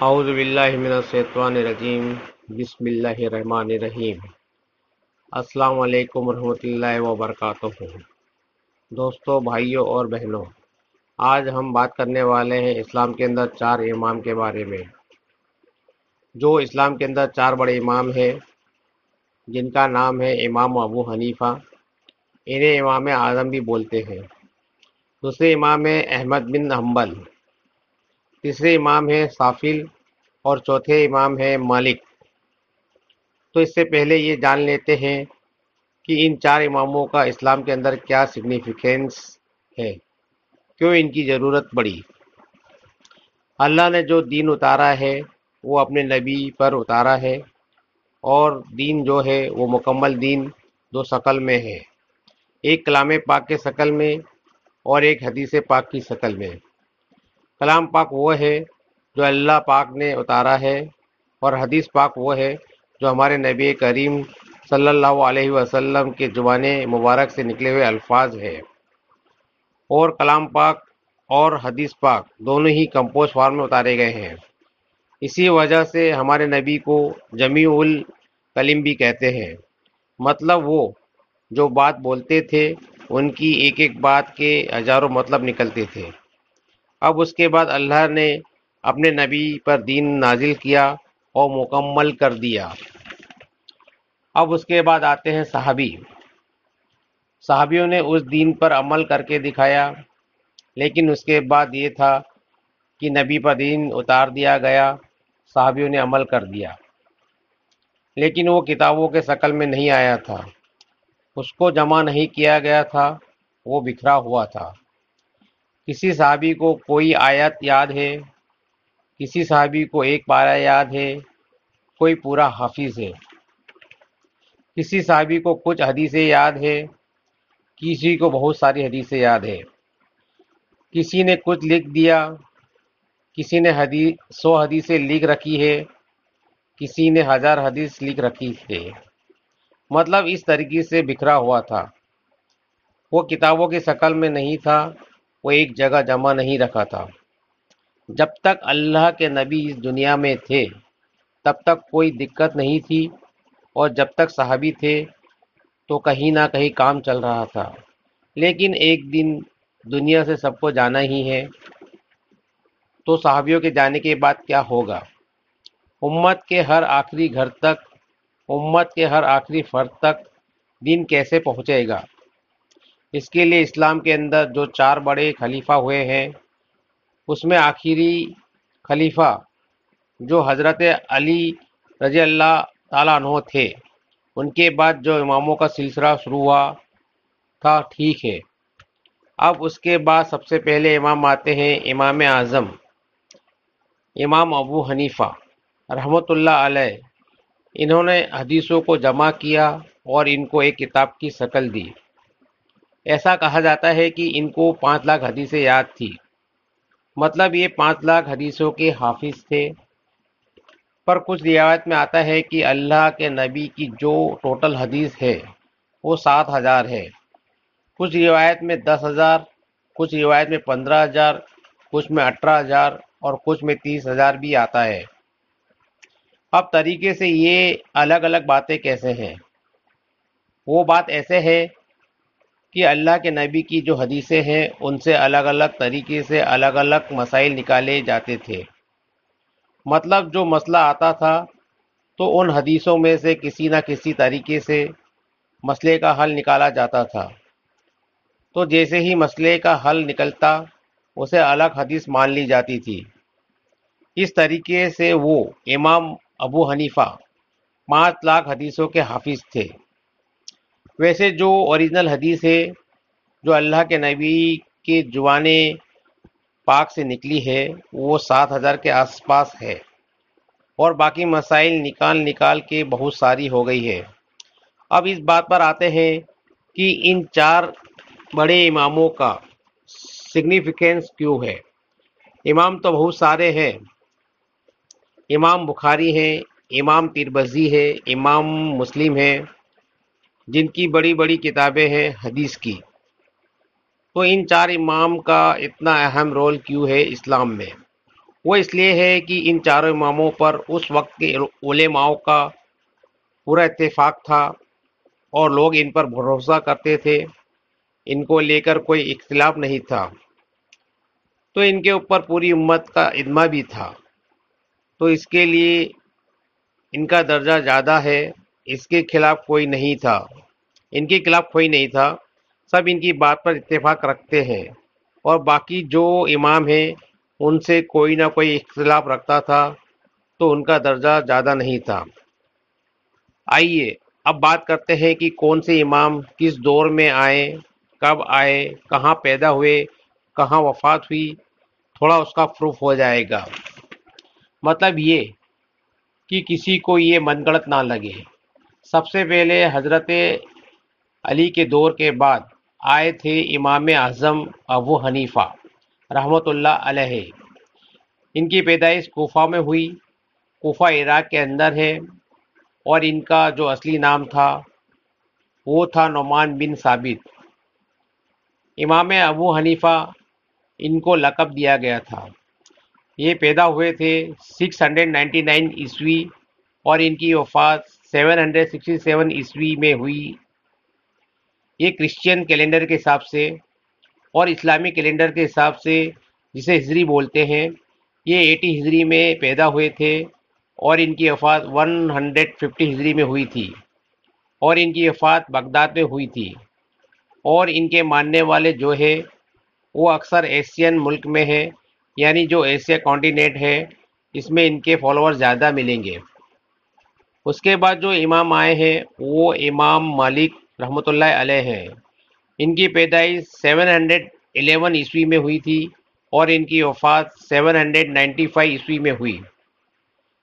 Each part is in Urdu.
اعوذ باللہ من الشیطان الرجیم، بسم اللہ الرحمن الرحیم۔ السلام علیکم ورحمۃ اللہ وبرکاتہ۔ دوستو بھائیوں اور بہنوں آج ہم بات کرنے والے ہیں اسلام کے اندر چار امام کے بارے میں۔ جو اسلام کے اندر چار بڑے امام ہیں، جن کا نام ہے امام ابو حنیفہ، انہیں امام اعظم بھی بولتے ہیں۔ دوسرے امام ہیں احمد بن حنبل۔ تیسرے امام ہے سافل اور چوتھے امام ہے مالک۔ تو اس سے پہلے یہ جان لیتے ہیں کہ ان چار اماموں کا اسلام کے اندر کیا سگنیفیکینس ہے، کیوں ان کی ضرورت پڑی۔ اللہ نے جو دین اتارا ہے، وہ اپنے نبی پر اتارا ہے اور دین جو ہے، وہ مکمل دین دو شکل میں ہے۔ ایک کلام پاک کے شکل میں اور ایک حدیث پاک کی شکل میں۔ کلام پاک وہ ہے جو اللہ پاک نے اتارا ہے اور حدیث پاک وہ ہے جو ہمارے نبی کریم صلی اللہ علیہ وسلم کے زبان مبارک سے نکلے ہوئے الفاظ ہے اور کلام پاک اور حدیث پاک دونوں ہی کمپوز فارم میں اتارے گئے ہیں۔ اسی وجہ سے ہمارے نبی کو جمیع الکلم بھی کہتے ہیں۔ مطلب وہ جو بات بولتے تھے، ان کی ایک ایک بات کے ہزاروں مطلب نکلتے تھے۔ اب اس کے بعد اللہ نے اپنے نبی پر دین نازل کیا اور مکمل کر دیا۔ اب اس کے بعد آتے ہیں صحابی۔ صحابیوں نے اس دین پر عمل کر کے دکھایا، لیکن اس کے بعد یہ تھا کہ نبی پر دین اتار دیا گیا، صحابیوں نے عمل کر دیا۔ لیکن وہ کتابوں کے شکل میں نہیں آیا تھا۔ اس کو جمع نہیں کیا گیا تھا، وہ بکھرا ہوا تھا۔ کسی صحابی کو کوئی آیت یاد ہے؟ کسی صحابی کو ایک پارہ یاد ہے؟ کوئی پورا حافظ ہے۔ کسی صحابی کو کچھ حدیثیں یاد ہے؟ کسی کو بہت ساری حدیثیں یاد ہے۔ کسی نے کچھ لکھ دیا؟ کسی نے حدیث سو حدیثیں لکھ رکھی ہے؟ کسی نے ہزار حدیث لکھ رکھی ہے۔ مطلب اس طریقے سے بکھرا ہوا تھا۔ وہ کتابوں کی شکل میں نہیں تھا۔ وہ ایک جگہ جمع نہیں رکھا تھا۔ جب تک اللہ کے نبی اس دنیا میں تھے، تب تک کوئی دقت نہیں تھی اور جب تک صحابی تھے تو کہیں نہ کہیں کام چل رہا تھا۔ لیکن ایک دن دنیا سے سب کو جانا ہی ہے۔ تو صحابیوں کے جانے کے بعد کیا ہوگا؟ امت کے ہر آخری گھر تک، امت کے ہر آخری فرد تک دن کیسے پہنچے گا؟ اس کے لیے اسلام کے اندر جو چار بڑے خلیفہ ہوئے ہیں، اس میں آخری خلیفہ جو حضرت علی رضی اللہ تعالیٰ عنہ تھے، ان کے بعد جو اماموں کا سلسلہ شروع ہوا تھا، ٹھیک ہے۔ اب اس کے بعد سب سے پہلے امام آتے ہیں امام اعظم، امام ابو حنیفہ رحمۃ اللہ علیہ۔ انہوں نے حدیثوں کو جمع کیا اور ان کو ایک کتاب کی شکل دی۔ ایسا کہا جاتا ہے کہ ان کو پانچ لاکھ حدیثیں یاد تھی مطلب یہ پانچ لاکھ حدیثوں کے حافظ تھے۔ پر کچھ روایت میں آتا ہے کہ اللہ کے نبی کی جو ٹوٹل حدیث ہے، وہ سات ہزار ہے۔ کچھ روایت میں دس ہزار، کچھ روایت میں پندرہ ہزار، کچھ میں اٹھارہ ہزار اور کچھ میں تیس ہزار بھی آتا ہے۔ اب طریقے سے یہ الگ الگ باتیں کیسے ہیں؟ وہ بات ایسے ہے کہ اللہ کے نبی کی جو حدیثیں ہیں، ان سے الگ الگ طریقے سے الگ الگ مسائل نکالے جاتے تھے۔ مطلب جو مسئلہ آتا تھا، تو ان حدیثوں میں سے کسی نہ کسی طریقے سے مسئلے کا حل نکالا جاتا تھا۔ تو جیسے ہی مسئلے کا حل نکلتا، اسے الگ حدیث مان لی جاتی تھی۔ اس طریقے سے وہ امام ابو حنیفہ پانچ لاکھ حدیثوں کے حافظ تھے۔ ویسے جو اوریجنل حدیث ہے، جو اللہ کے نبی کے جوان پاک سے نکلی ہے، وہ سات ہزار کے آس پاس ہے۔ اور باقی مسائل نکال نکال کے بہت ساری ہو گئی ہے۔ اب اس بات پر آتے ہیں کہ ان چار بڑے اماموں کا سگنیفیکینس کیوں ہے۔ امام تو بہت سارے ہیں۔ امام بخاری ہیں، امام تیربزی ہے، امام مسلم ہے جن کی بڑی بڑی کتابیں ہیں حدیث کی۔ تو ان چار امام کا اتنا اہم رول کیوں ہے اسلام میں؟ وہ اس لیے ہے کہ ان چاروں اماموں پر اس وقت کے علماء کا پورا اتفاق تھا اور لوگ ان پر بھروسہ کرتے تھے۔ ان کو لے کر کوئی اختلاف نہیں تھا۔ تو ان کے اوپر پوری امت کا ادمہ بھی تھا۔ تو اس کے لیے ان کا درجہ زیادہ ہے۔ اس کے خلاف کوئی نہیں تھا۔ ان کے خلاف کوئی نہیں تھا۔ سب ان کی بات پر اتفاق رکھتے ہیں۔ اور باقی جو امام ہیں، ان سے کوئی نہ کوئی اختلاف رکھتا تھا۔ تو ان کا درجہ زیادہ نہیں تھا۔ آئیے، اب بات کرتے ہیں کہ کون سے امام کس دور میں آئے، کب آئے، کہاں پیدا ہوئے، کہاں وفات ہوئی، تھوڑا اس کا پروف ہو جائے گا۔ مطلب یہ کہ کسی کو یہ من گڑت نہ لگے۔ سب سے پہلے حضرت علی کے دور کے بعد آئے تھے امام اعظم ابو حنیفہ رحمۃ اللہ علیہ۔ ان کی پیدائش کوفہ میں ہوئی۔ کوفہ عراق کے اندر ہے اور ان کا جو اصلی نام تھا وہ تھا نعمان بن ثابت۔ امام ابو حنیفہ ان کو لقب دیا گیا تھا۔ یہ پیدا ہوئے تھے سکس ہنڈریڈ نائنٹی نائن عیسوی اور ان کی وفات سیون ہنڈریڈ سکسٹی سیون عیسوی میں ہوئی۔ یہ کرسچین کیلنڈر کے حساب سے اور اسلامی کیلنڈر کے حساب سے جسے ہجری بولتے ہیں، یہ ایٹی ہجری میں پیدا ہوئے تھے اور ان کی وفات ون ہنڈریڈ ففٹی ہجری میں ہوئی تھی اور ان کی وفات بغداد میں ہوئی تھی اور ان کے ماننے والے جو ہے وہ اکثر ایشین ملک میں ہے یعنی جو ایشیا کانٹیننٹ ہے اس میں ان کے فالوور زیادہ ملیں گے۔ اس کے بعد جو امام آئے ہیں، وہ امام مالک رحمۃ اللہ علیہ ہیں۔ ان کی پیدائش سیون ہنڈریڈ الیون عیسوی میں ہوئی تھی اور ان کی وفات سیون ہنڈریڈ نائنٹی فائیو عیسوی میں ہوئی۔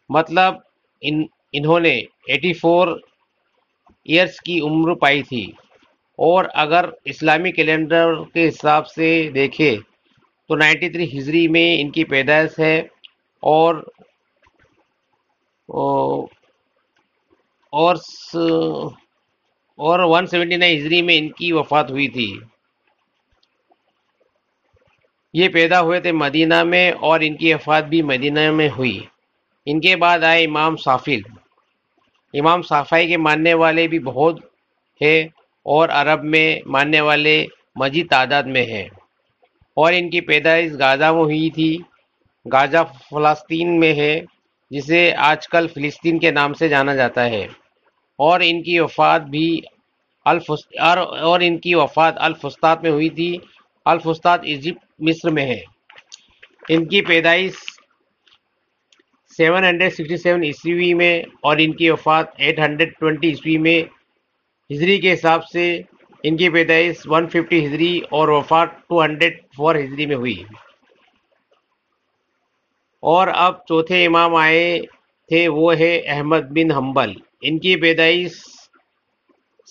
مطلب ان، انہوں نے ایٹی فور ایئرس کی عمر پائی تھی۔ اور اگر اسلامی کیلنڈر کے حساب سے دیکھے تو نائنٹی تھری ہجری میں ان کی پیدائش ہے اور اور اور ون سیونٹی نائن ہجری میں ان کی وفات ہوئی تھی۔ یہ پیدا ہوئے تھے مدینہ میں اور ان کی وفات بھی مدینہ میں ہوئی۔ ان کے بعد آئے امام صافل امام صافائی کے ماننے والے بھی بہت ہے اور عرب میں ماننے والے مزید تعداد میں ہیں۔ اور ان کی پیدائش غازہ میں ہوئی تھی۔ غازہ فلسطین میں ہے، جسے آج کل فلسطین کے نام سے جانا جاتا ہے۔ اور ان کی وفات بھی اور ان کی وفات الفستاد میں ہوئی تھی۔ الفستاد ایجپٹ، مصر میں ہے۔ ان کی پیدائش سیون ہنڈریڈ سکسٹی سیون عیسوی میں اور ان کی وفات ایٹ ہنڈریڈ ٹوینٹی عیسوی میں ہجری کے حساب سے ان کی پیدائش ون ففٹی ہجری اور وفات ٹو ہنڈریڈ فور ہجری میں ہوئی۔ اور اب چوتھے امام آئے تھے، وہ ہے احمد بن حنبل۔ ان کی پیدائش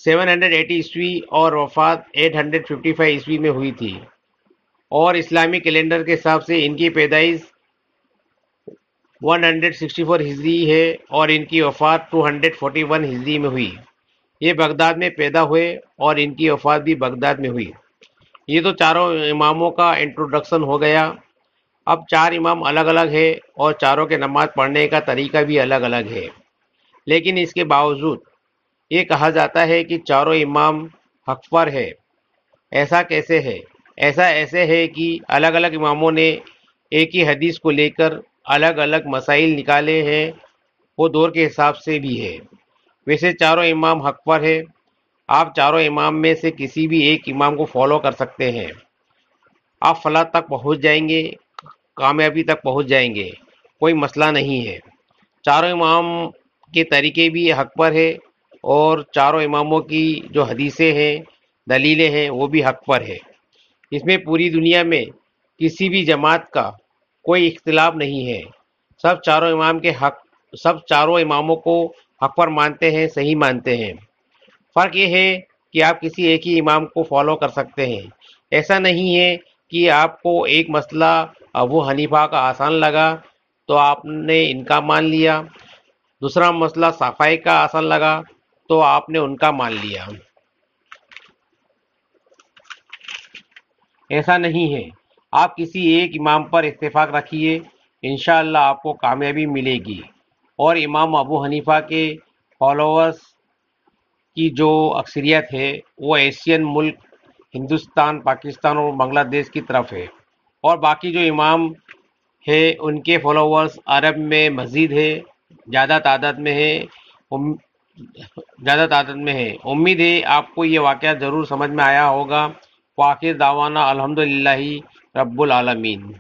سیون ہنڈریڈ ایٹی عیسوی اور وفات ایٹ ہنڈریڈ ففٹی فائیو عیسوی میں ہوئی تھی۔ اور اسلامی کیلنڈر کے حساب سے ان کی پیدائش ون ہنڈریڈ سکسٹی فور ہجری ہے اور ان کی وفات ٹو ہنڈریڈ فورٹی ون ہجری میں ہوئی۔ یہ بغداد میں پیدا ہوئے اور ان کی وفات بھی بغداد میں ہوئی۔ یہ تو چاروں اماموں کا انٹروڈکشن ہو گیا۔ اب چار امام الگ الگ ہے اور چاروں کے نماز پڑھنے کا طریقہ بھی الگ الگ ہے۔ لیکن اس کے باوجود یہ کہا جاتا ہے کہ چاروں امام حق پر ہے ایسا کیسے ہے؟ ایسا ایسے ہے کہ الگ الگ اماموں نے ایک ہی حدیث کو لے کر الگ الگ مسائل نکالے ہیں، وہ دور کے حساب سے بھی ہے ویسے چاروں امام حق پر ہے آپ چاروں امام میں سے کسی بھی ایک امام کو فالو کر سکتے ہیں۔ آپ فلاں تک پہنچ جائیں گے۔ کامیابی تک پہنچ جائیں گے۔ کوئی مسئلہ نہیں ہے۔ چاروں امام کے طریقے بھی حق پر ہے اور چاروں اماموں کی جو حدیثیں ہیں، دلیلیں ہیں، وہ بھی حق پر ہے اس میں پوری دنیا میں کسی بھی جماعت کا کوئی اختلاف نہیں ہے۔ سب چاروں امام کے حق، سب چاروں اماموں کو حق پر مانتے ہیں، صحیح مانتے ہیں۔ فرق یہ ہے کہ آپ کسی ایک ہی امام کو فالو کر سکتے ہیں۔ ایسا نہیں ہے کہ آپ کو ایک مسئلہ ابو حنیفہ کا آسان لگا تو آپ نے ان کا مان لیا۔ دوسرا مسئلہ صفائی کا آسان لگا تو آپ نے ان کا مان لیا۔ ایسا نہیں ہے۔ آپ کسی ایک امام پر اتفاق رکھیے، انشاءاللہ آپ کو کامیابی ملے گی۔ اور امام ابو حنیفہ کے فالوورز کی جو اکثریت ہے، وہ ایشین ملک، ہندوستان، پاکستان اور بنگلہ دیش کی طرف ہے۔ اور باقی جو امام ہے ان کے فالوورز عرب میں مزید ہے زیادہ تعداد میں ہے زیادہ تعداد میں ہے امید ہے آپ کو یہ واقعہ ضرور سمجھ میں آیا ہوگا۔ واقع دعوانا الحمد للہ رب العالمین۔